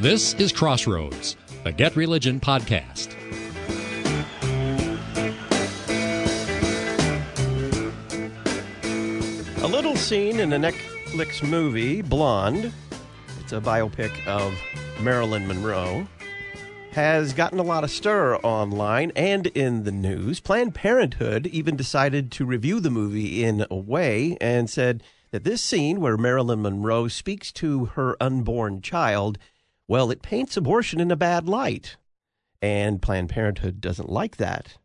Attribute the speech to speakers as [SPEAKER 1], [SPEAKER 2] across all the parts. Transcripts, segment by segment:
[SPEAKER 1] This is Crossroads, the Get Religion podcast.
[SPEAKER 2] A little scene in the Netflix movie, Blonde, it's a biopic of Marilyn Monroe, has gotten a lot of stir online and in the news. Planned Parenthood even decided to review the movie in a way and said that this scene where Marilyn Monroe speaks to her unborn child well, it paints abortion in a bad light. And Planned Parenthood doesn't like that.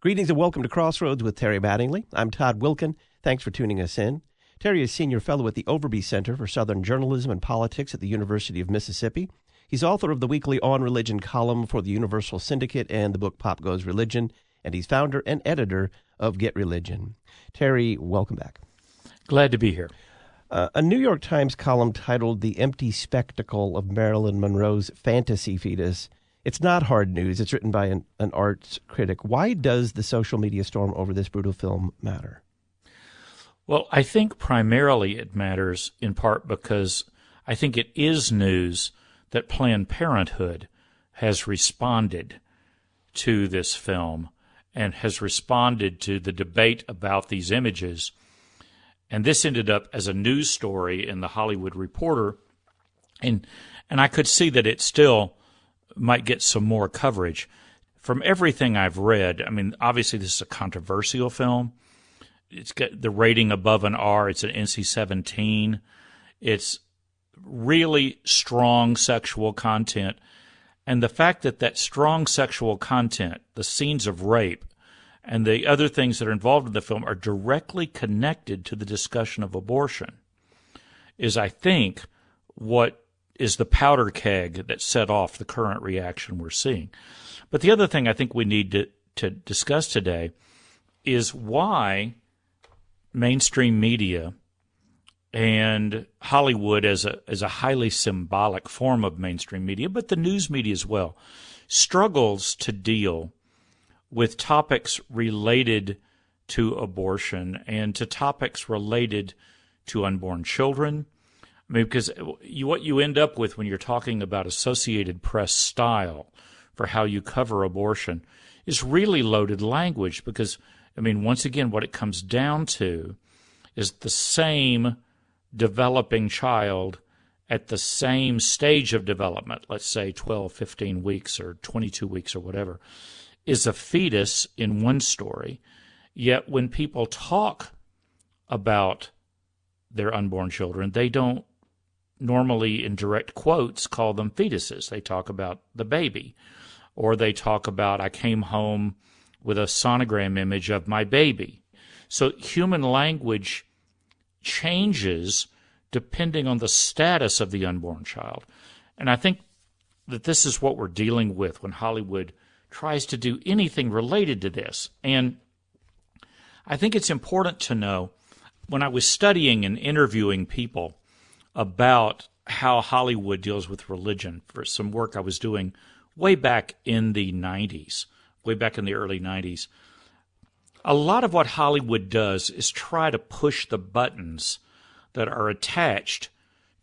[SPEAKER 2] Greetings and welcome to Crossroads with Terry Mattingly. I'm Todd Wilken. Thanks for tuning us in. Terry is senior fellow at the Overby Center for Southern Journalism and Politics at the University of Mississippi. He's author of the weekly On Religion column for the Universal Syndicate and the book Pop Goes Religion, and he's founder and editor of Get Religion. Terry, welcome back.
[SPEAKER 3] Glad to be here.
[SPEAKER 2] Uh, a New York Times column titled The Empty Spectacle of Marilyn Monroe's Fantasy Fetus. It's not hard news. It's written by an, an arts critic. Why does the social media storm over this brutal film matter?
[SPEAKER 3] Well, I think primarily it matters in part because I think it is news that Planned Parenthood has responded to this film and has responded to the debate about these images and this ended up as a news story in the Hollywood Reporter, and and I could see that it still might get some more coverage. From everything I've read, I mean, obviously this is a controversial film. It's got the rating above an R. It's an NC-17. It's really strong sexual content, and the fact that that strong sexual content, the scenes of rape, and the other things that are involved in the film are directly connected to the discussion of abortion is I think what is the powder keg that set off the current reaction we're seeing. But the other thing I think we need to, to discuss today is why mainstream media and Hollywood as a as a highly symbolic form of mainstream media, but the news media as well, struggles to deal with topics related to abortion and to topics related to unborn children. I mean, because you, what you end up with when you're talking about Associated Press style for how you cover abortion is really loaded language. Because, I mean, once again, what it comes down to is the same developing child at the same stage of development, let's say 12, 15 weeks or 22 weeks or whatever, is a fetus in one story, yet when people talk about their unborn children, they don't normally, in direct quotes, call them fetuses. They talk about the baby, or they talk about, I came home with a sonogram image of my baby. So human language changes depending on the status of the unborn child. And I think that this is what we're dealing with when Hollywood tries to do anything related to this. And I think it's important to know when I was studying and interviewing people about how Hollywood deals with religion for some work I was doing way back in the 90s, way back in the early 90s. A lot of what Hollywood does is try to push the buttons that are attached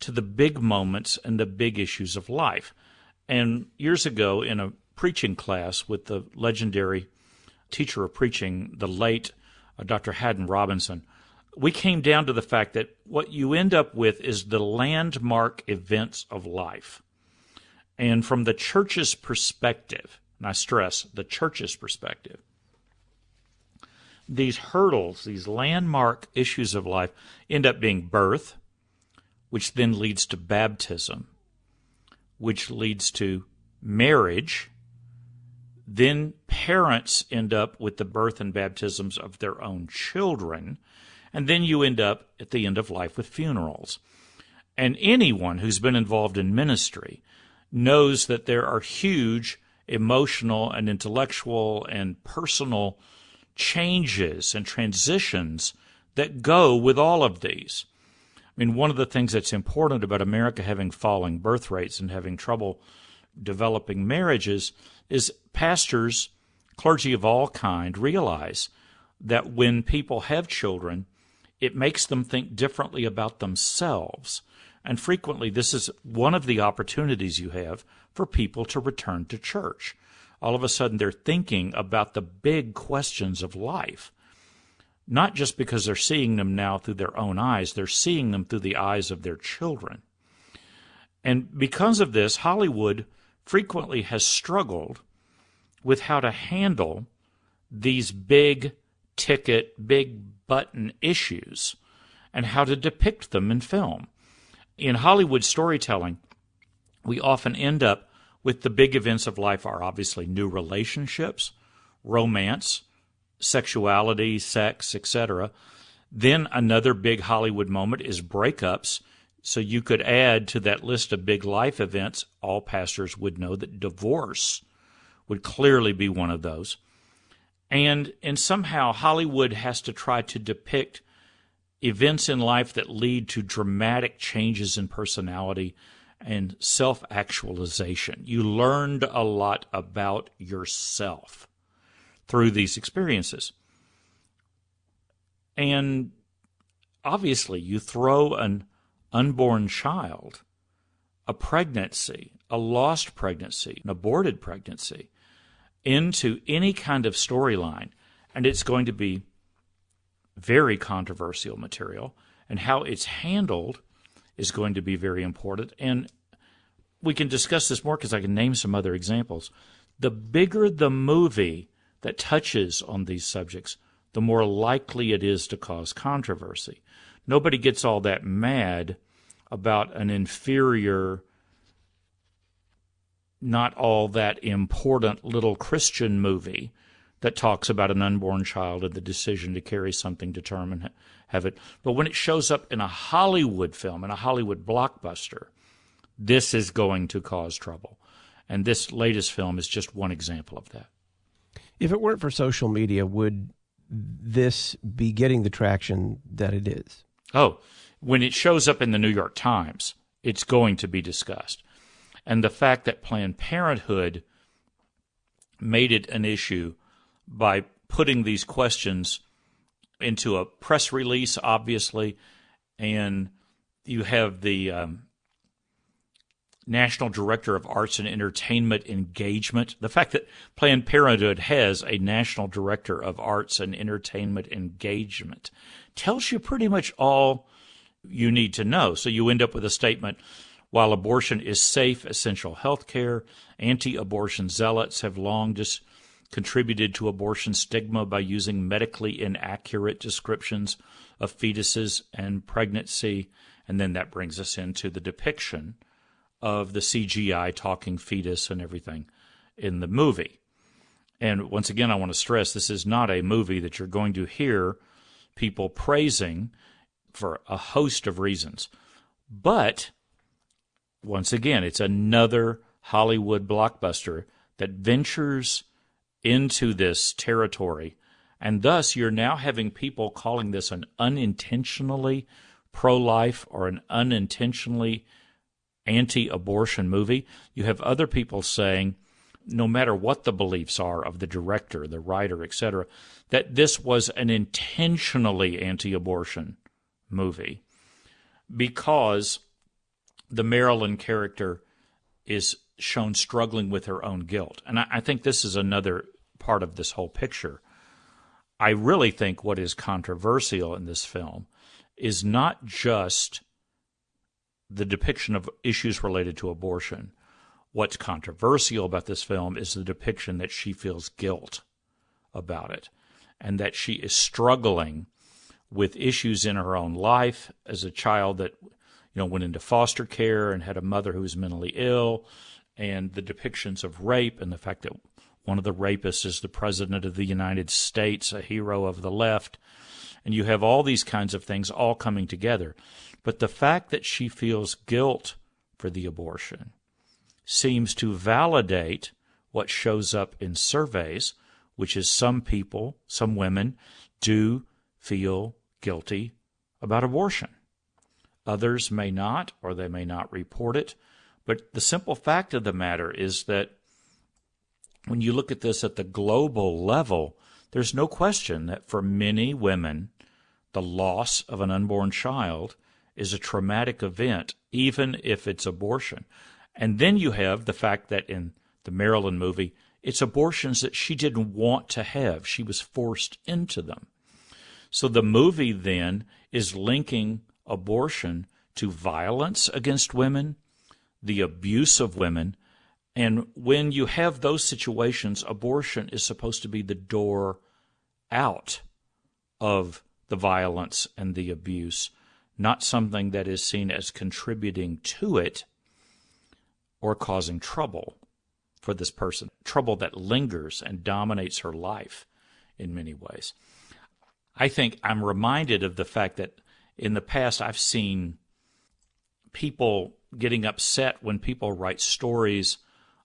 [SPEAKER 3] to the big moments and the big issues of life. And years ago, in a preaching class with the legendary teacher of preaching, the late uh, Dr. Haddon Robinson, we came down to the fact that what you end up with is the landmark events of life. And from the church's perspective, and I stress the church's perspective, these hurdles, these landmark issues of life, end up being birth, which then leads to baptism, which leads to marriage, then parents end up with the birth and baptisms of their own children. And then you end up at the end of life with funerals. And anyone who's been involved in ministry knows that there are huge emotional and intellectual and personal changes and transitions that go with all of these. I mean, one of the things that's important about America having falling birth rates and having trouble developing marriages is pastors, clergy of all kind realize that when people have children, it makes them think differently about themselves. And frequently, this is one of the opportunities you have for people to return to church. All of a sudden, they're thinking about the big questions of life, not just because they're seeing them now through their own eyes, they're seeing them through the eyes of their children. And because of this, Hollywood frequently has struggled with how to handle these big ticket, big button issues and how to depict them in film. In Hollywood storytelling, we often end up with the big events of life are obviously new relationships, romance, sexuality, sex, etc. Then another big Hollywood moment is breakups. So you could add to that list of big life events, all pastors would know that divorce would clearly be one of those. And and somehow Hollywood has to try to depict events in life that lead to dramatic changes in personality and self actualization. You learned a lot about yourself through these experiences. And obviously, you throw an unborn child, a pregnancy, a lost pregnancy, an aborted pregnancy, into any kind of storyline, and it's going to be very controversial material, and how it's handled is going to be very important. And we can discuss this more because I can name some other examples. The bigger the movie that touches on these subjects, the more likely it is to cause controversy. Nobody gets all that mad about an inferior not all that important little Christian movie that talks about an unborn child and the decision to carry something to term and have it. But when it shows up in a Hollywood film, in a Hollywood blockbuster, this is going to cause trouble. And this latest film is just one example of that.
[SPEAKER 2] If it weren't for social media, would this be getting the traction that it is?
[SPEAKER 3] Oh, when it shows up in the New York Times, it's going to be discussed and the fact that Planned Parenthood made it an issue by putting these questions into a press release, obviously, and you have the um, National Director of Arts and Entertainment Engagement. The fact that Planned Parenthood has a National Director of Arts and Entertainment Engagement tells you pretty much all you need to know. So you end up with a statement while abortion is safe, essential health care, anti abortion zealots have long just contributed to abortion stigma by using medically inaccurate descriptions of fetuses and pregnancy. And then that brings us into the depiction of the CGI talking fetus and everything in the movie. And once again, I want to stress this is not a movie that you're going to hear people praising for a host of reasons. But once again, it's another Hollywood blockbuster that ventures into this territory. And thus, you're now having people calling this an unintentionally pro life or an unintentionally anti abortion movie. You have other people saying, no matter what the beliefs are of the director, the writer, etc., that this was an intentionally anti abortion movie because the Marilyn character is shown struggling with her own guilt. And I, I, think this is another part of this whole picture. I really think what is controversial in this film is not just the depiction of issues related to abortion. What's controversial about this film is the depiction that she feels guilt about it and that she is struggling with issues in her own life as a child that you know, went into foster care and had a mother who was mentally ill, and the depictions of rape and the fact that one of the rapists is the president of the United States, a hero of the left. And you have all these kinds of things all coming together. But the fact that she feels guilt for the abortion seems to validate what shows up in surveys, which is some people, some women, do feel guilty about abortion. Others may not, or they may not report it. But the simple fact of the matter is that when you look at this at the global level, there's no question that for many women, the loss of an unborn child is a traumatic event, even if it's abortion. And then you have the fact that in the Marilyn movie, it's abortions that she didn't want to have. She was forced into them. So the movie then is linking abortion to violence against women, the abuse of women. And when you have those situations, abortion is supposed to be the door out of the violence and the abuse, not something that is seen as contributing to it or causing trouble for this person, trouble that lingers and dominates her life in many ways. I think I'm reminded of the fact that in the past I've seen people getting upset when people write stories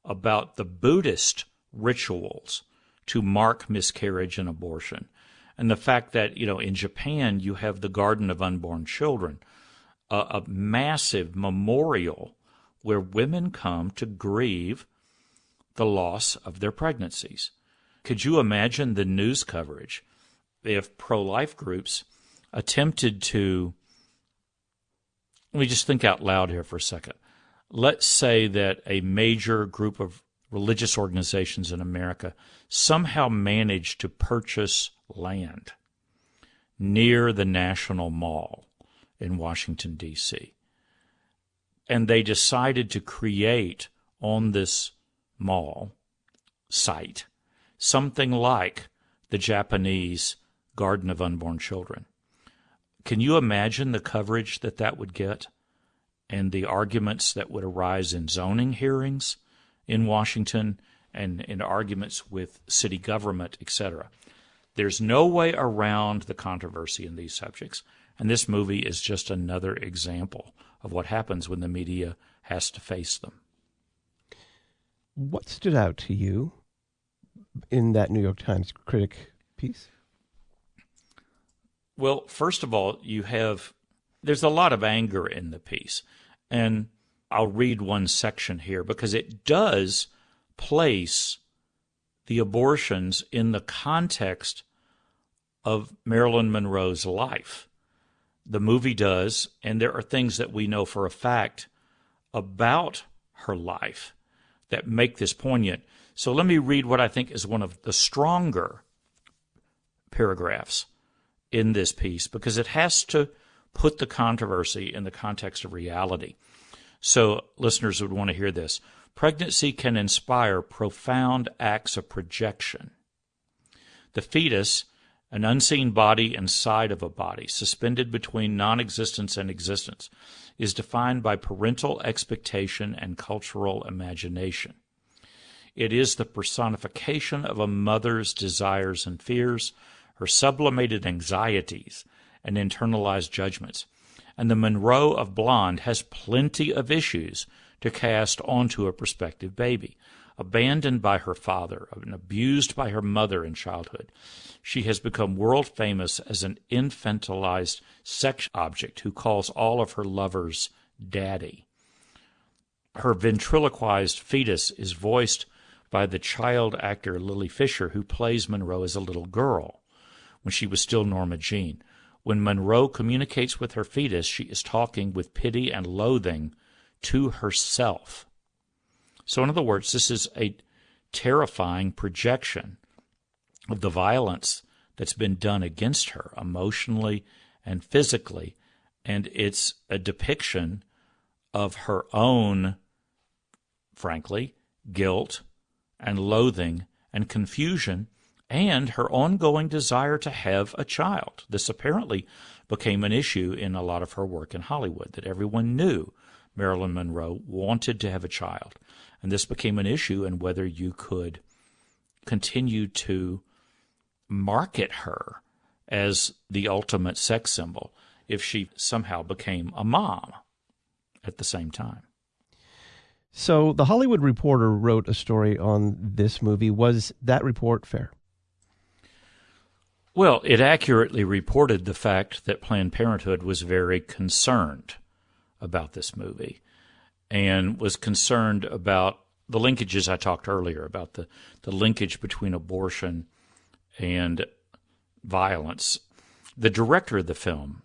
[SPEAKER 3] about the Buddhist rituals to mark miscarriage and abortion. And the fact that, you know, in Japan you have the Garden of Unborn Children, a, a massive memorial where women come to grieve the loss of their pregnancies. Could you imagine the news coverage if pro life groups attempted to? Let me just think out loud here for a second. Let's say that a major group of religious organizations in America somehow managed to purchase land near the National Mall in Washington, D.C and they decided to create on this mall site something like the Japanese Garden of Unborn Children. Can you imagine the coverage that that would get and the arguments that would arise in zoning hearings in Washington and in arguments with city government, etc.? There's no way around the controversy in these subjects, and this movie is just another example of what happens when the media has to face them.
[SPEAKER 2] What stood out to you in that New York Times critic piece?
[SPEAKER 3] Well, first of all, you have there's a lot of anger in the piece. And I'll read one section here because it does place the abortions in the context of Marilyn Monroe's life the movie does, and there are things that we know for a fact about her life that make this poignant. So let me read what I think is one of the stronger paragraphs in this piece because it has to put the controversy in the context of reality. So listeners would want to hear this. Pregnancy can inspire profound acts of projection. The fetus an unseen body inside of a body, suspended between non existence and existence, is defined by parental expectation and cultural imagination. It is the personification of a mother's desires and fears, her sublimated anxieties and internalized judgments. And the Monroe of Blonde has plenty of issues to cast onto a prospective baby abandoned by her father and abused by her mother in childhood. She has become world famous as an infantilized sex object who calls all of her lovers daddy. Her ventriloquized fetus is voiced by the child actor Lily Fisher, who plays Monroe as a little girl when she was still Norma Jean. When Monroe communicates with her fetus, she is talking with pity and loathing to herself. So, in other words, this is a terrifying projection of the violence that's been done against her emotionally and physically. And it's a depiction of her own, frankly, guilt and loathing and confusion and her ongoing desire to have a child. This apparently became an issue in a lot of her work in Hollywood that everyone knew Marilyn Monroe wanted to have a child. And this became an issue in whether you could continue to market her as the ultimate sex symbol if she somehow became a mom at the same time.
[SPEAKER 2] So, the Hollywood Reporter wrote a story on this movie. Was that report fair?
[SPEAKER 3] Well, it accurately reported the fact that Planned Parenthood was very concerned about this movie and was concerned about the linkages I talked earlier about the, the linkage between abortion and violence. The director of the film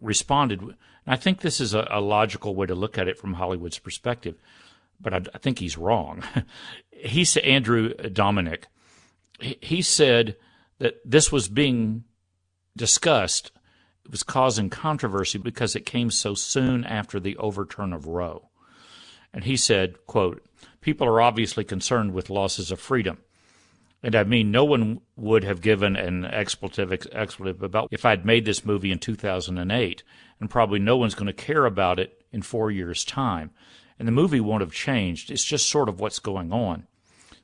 [SPEAKER 3] responded. And I think this is a, a, logical way to look at it from Hollywood's perspective, but I, I think he's wrong. he said, Andrew Dominik, he, he said that this was being discussed, it was causing controversy because it came so soon after the overturn of Roe. And he said, quote, people are obviously concerned with losses of freedom. And I mean, no one would have given an expletive, expletive about if I'd made this movie in 2008, and probably no one's going to care about it in four years' time. And the movie won't have changed. It's just sort of what's going on.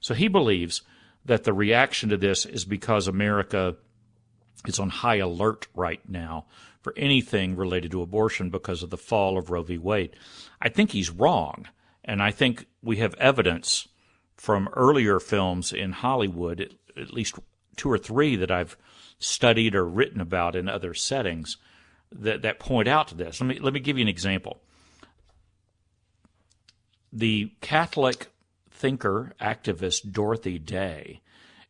[SPEAKER 3] So he believes that the reaction to this is because America is on high alert right now for anything related to abortion because of the fall of Roe v. Wade. I think he's wrong, and I think we have evidence from earlier films in Hollywood, at, least two or three that I've studied or written about in other settings that, that point out to this. Let me let me give you an example. The Catholic thinker activist Dorothy Day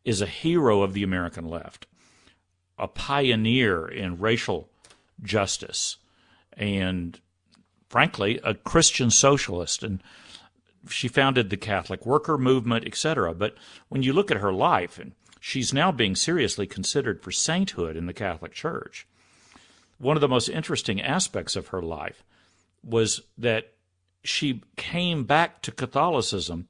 [SPEAKER 3] is a hero of the American left, a pioneer in racial justice, and frankly, a Christian socialist. And she founded the Catholic worker movement, etc. But when you look at her life, and she's now being seriously considered for sainthood in the Catholic Church. One of the most interesting aspects of her life was that she came back to Catholicism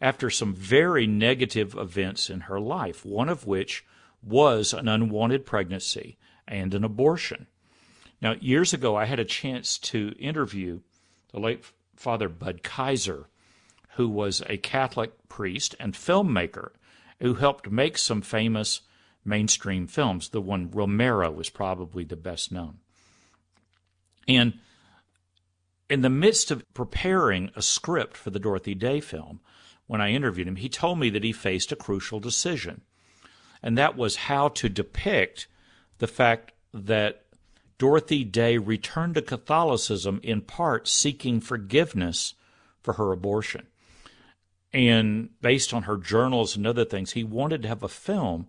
[SPEAKER 3] after some very negative events in her life, one of which was an unwanted pregnancy and an abortion. Now, years ago, I had a chance to interview the late Father Bud Kieser, who was a Catholic priest and filmmaker who helped make some famous mainstream films. The one Romero was probably the best known. And in the midst of preparing a script for the Dorothy Day film, when I interviewed him, he told me that he faced a crucial decision. And that was how to depict the fact that Dorothy Day returned to Catholicism in part seeking forgiveness for her abortion. And based on her journals and other things, he wanted to have a film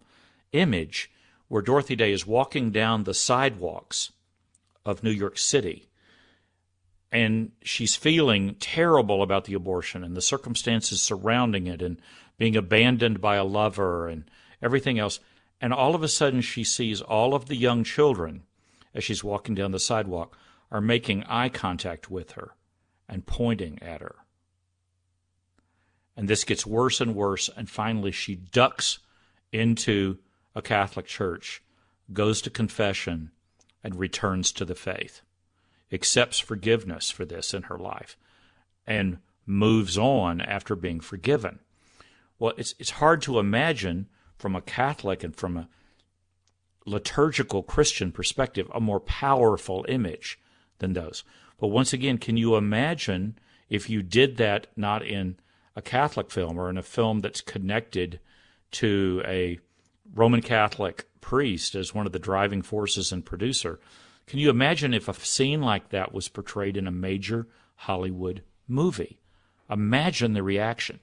[SPEAKER 3] image where Dorothy Day is walking down the sidewalks of New York City and she's feeling terrible about the abortion and the circumstances surrounding it and being abandoned by a lover and everything else. And all of a sudden, she sees all of the young children as she's walking down the sidewalk are making eye contact with her and pointing at her. And this gets worse and worse. And finally, she ducks into a Catholic church, goes to confession, and returns to the faith, accepts forgiveness for this in her life, and moves on after being forgiven. Well, it's, it's hard to imagine from a Catholic and from a liturgical Christian perspective a more powerful image than those. But once again, can you imagine if you did that not in a Catholic film or in a film that's connected to a Roman Catholic priest as one of the driving forces and producer. Can you imagine if a scene like that was portrayed in a major Hollywood movie? Imagine the reaction.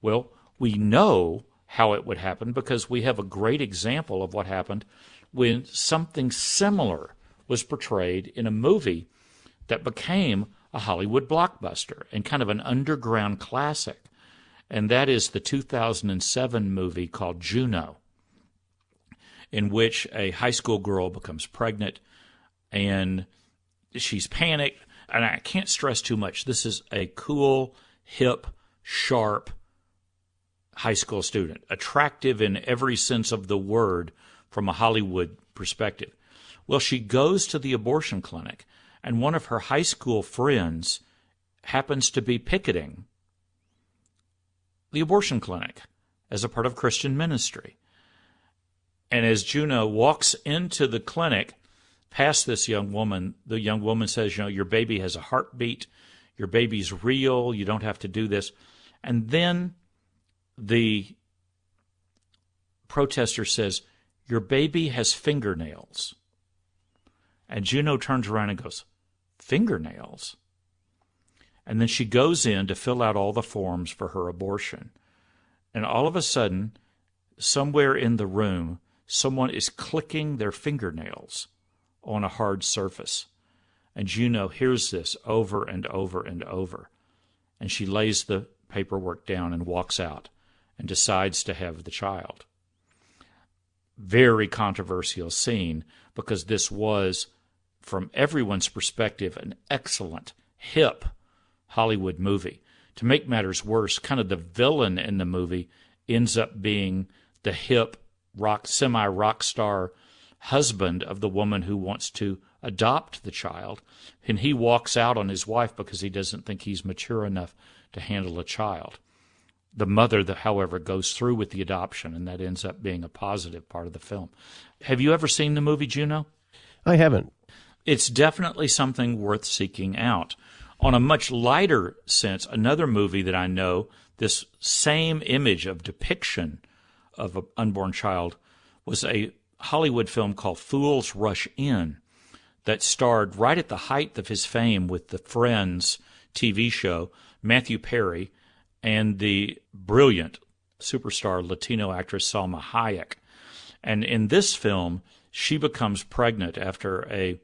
[SPEAKER 3] Well, we know how it would happen because we have a great example of what happened when something similar was portrayed in a movie that became a Hollywood blockbuster and kind of an underground classic and that is the 2007 movie called Juno, in which a high school girl becomes pregnant and she's panicked. And I can't stress too much this is a cool, hip, sharp high school student, attractive in every sense of the word from a Hollywood perspective. Well, she goes to the abortion clinic, and one of her high school friends happens to be picketing the abortion clinic as a part of Christian ministry. And as Juno walks into the clinic, past this young woman, the young woman says, You know, your baby has a heartbeat, your baby's real, you don't have to do this. And then the protester says, Your baby has fingernails. And Juno turns around and goes, Fingernails? And then she goes in to fill out all the forms for her abortion. And all of a sudden, somewhere in the room, someone is clicking their fingernails on a hard surface. And Juno hears this over and over and over. And she lays the paperwork down and walks out and decides to have the child. Very controversial scene because this was, from everyone's perspective, an excellent, hip Hollywood movie. To make matters worse, kind of the villain in the movie ends up being the hip rock semi rock star husband of the woman who wants to adopt the child and he walks out on his wife because he doesn't think he's mature enough to handle a child the mother however goes through with the adoption and that ends up being a positive part of the film have you ever seen the movie juno
[SPEAKER 2] I haven't.
[SPEAKER 3] it's definitely something worth seeking out. On a much lighter sense, another movie that I know, this same image of depiction of an unborn child was a Hollywood film called Fools Rush In that starred right at the height of his fame with the Friends TV show, Matthew Perry, and the brilliant superstar Latino actress Salma Hayek. And in this film, she becomes pregnant after a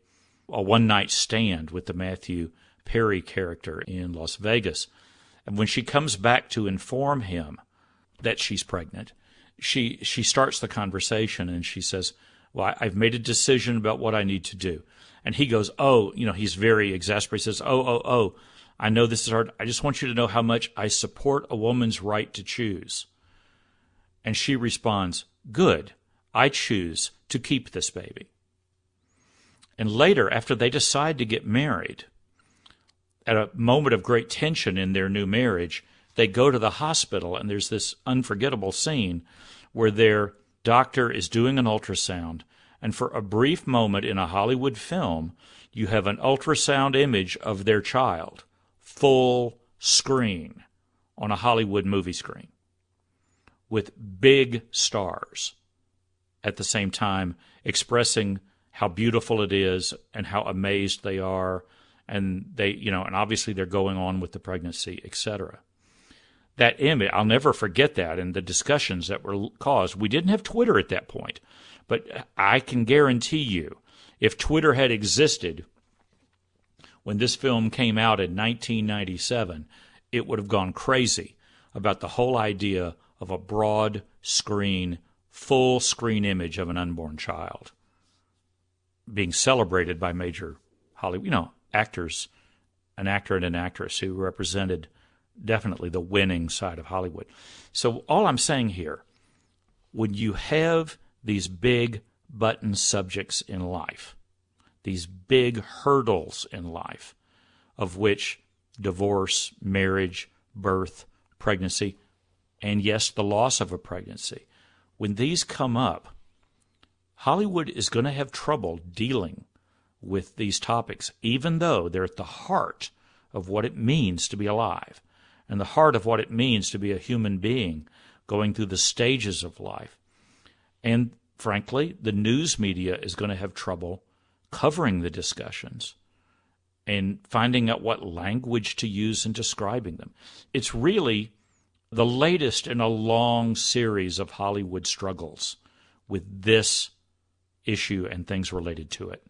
[SPEAKER 3] a one night stand with the Matthew Perry character in Las Vegas. And when she comes back to inform him that she's pregnant, she she starts the conversation and she says, "Well, I've made a decision about what I need to do." And he goes, "Oh, you know, he's very exasperated. He says, "Oh, oh, oh, I know this is hard. I just want you to know how much I support a woman's right to choose." And she responds, "Good. I choose to keep this baby." And later, after they decide to get married, at a moment of great tension in their new marriage, they go to the hospital, and there's this unforgettable scene where their doctor is doing an ultrasound. And for a brief moment in a Hollywood film, you have an ultrasound image of their child, full screen, on a Hollywood movie screen, with big stars at the same time expressing how beautiful it is and how amazed they are and they you know and obviously they're going on with the pregnancy etc that image i'll never forget that and the discussions that were caused. We didn't have twitter at that point but i can guarantee you if twitter had existed when this film came out in 1997 it would have gone crazy about the whole idea of a broad screen full screen image of an unborn child being celebrated by major Hollywood, you know, actors, an actor and an actress who represented definitely the winning side of Hollywood. So all I'm saying here, when you have these big button subjects in life, these big hurdles in life, of which divorce, marriage, birth, pregnancy, and yes, the loss of a pregnancy, when these come up, Hollywood is going to have trouble dealing with these topics, even though they're at the heart of what it means to be alive and the heart of what it means to be a human being going through the stages of life. And frankly, the news media is going to have trouble covering the discussions and finding out what language to use in describing them. It's really the latest in a long series of Hollywood struggles with this issue and things related to it.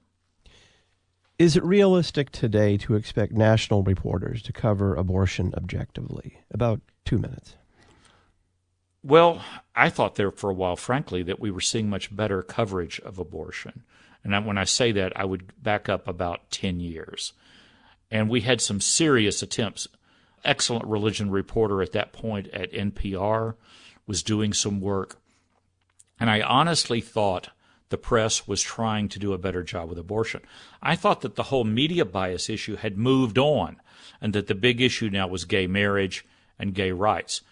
[SPEAKER 2] Is it realistic today to expect national reporters to cover abortion objectively? About two minutes.
[SPEAKER 3] Well, I thought there for a while, frankly, that we were seeing much better coverage of abortion. And when I say that, I would back up about 10 years. And we had some serious attempts. Excellent religion reporter at that point at NPR was doing some work. And I honestly thought the press was trying to do a better job with abortion. I thought that the whole media bias issue had moved on and that the big issue now was gay marriage and gay rights.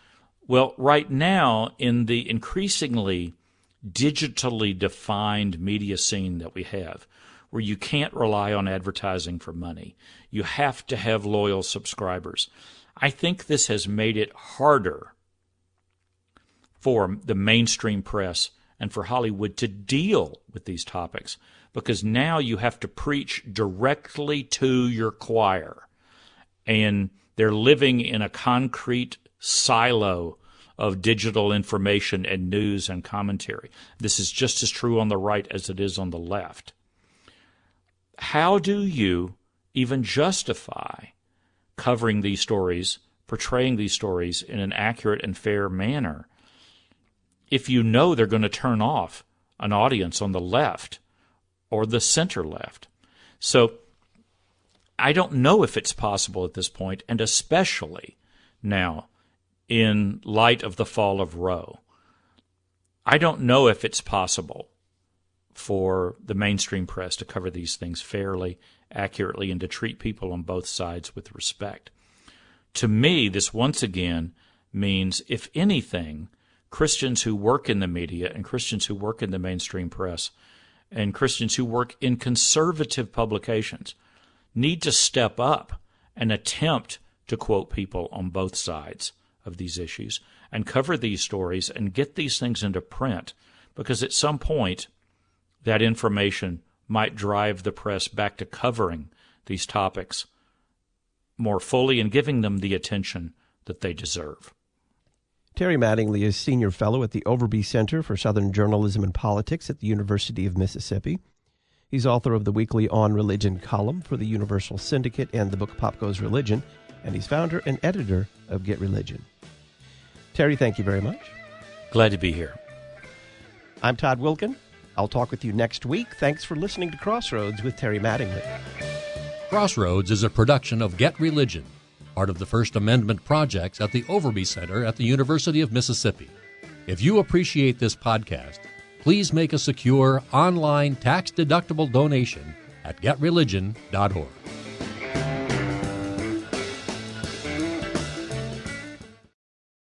[SPEAKER 3] Well, right now, in the increasingly digitally defined media scene that we have, where you can't rely on advertising for money, you have to have loyal subscribers. I think this has made it harder for the mainstream press and for Hollywood to deal with these topics because now you have to preach directly to your choir. And they're living in a concrete silo of digital information and news and commentary. This is just as true on the right as it is on the left. how do you even justify covering these stories, portraying these stories in an accurate and fair manner if you know they're going to turn off an audience on the left or the center left? So I don't know if it's possible at this point, and especially now in light of the fall of Roe. I don't know if it's possible for the mainstream press to cover these things fairly, accurately, and to treat people on both sides with respect. To me, this once again means, if anything, Christians who work in the media and Christians who work in the mainstream press and Christians who work in conservative publications need to step up and attempt to quote people on both sides of these issues and cover these stories and get these things into print because at some point that information might drive the press back to covering these topics more fully and giving them the attention that they deserve.
[SPEAKER 2] Terry Mattingly is Senior Fellow at the Overby Center for Southern Journalism and Politics at the University of Mississippi. He's author of the weekly On Religion column for the Universal Syndicate and the book Pop Goes Religion, and he's founder and editor of Get Religion. Terry, thank you very much.
[SPEAKER 3] Glad to be here.
[SPEAKER 2] I'm Todd Wilken. I'll talk with you next week. Thanks for listening to Crossroads with Terry Mattingly.
[SPEAKER 1] Crossroads is a production of Get Religion, part of the First Amendment projects at the Overby Center at the University of Mississippi. If you appreciate this podcast, please make a secure online tax deductible donation at getreligion.org.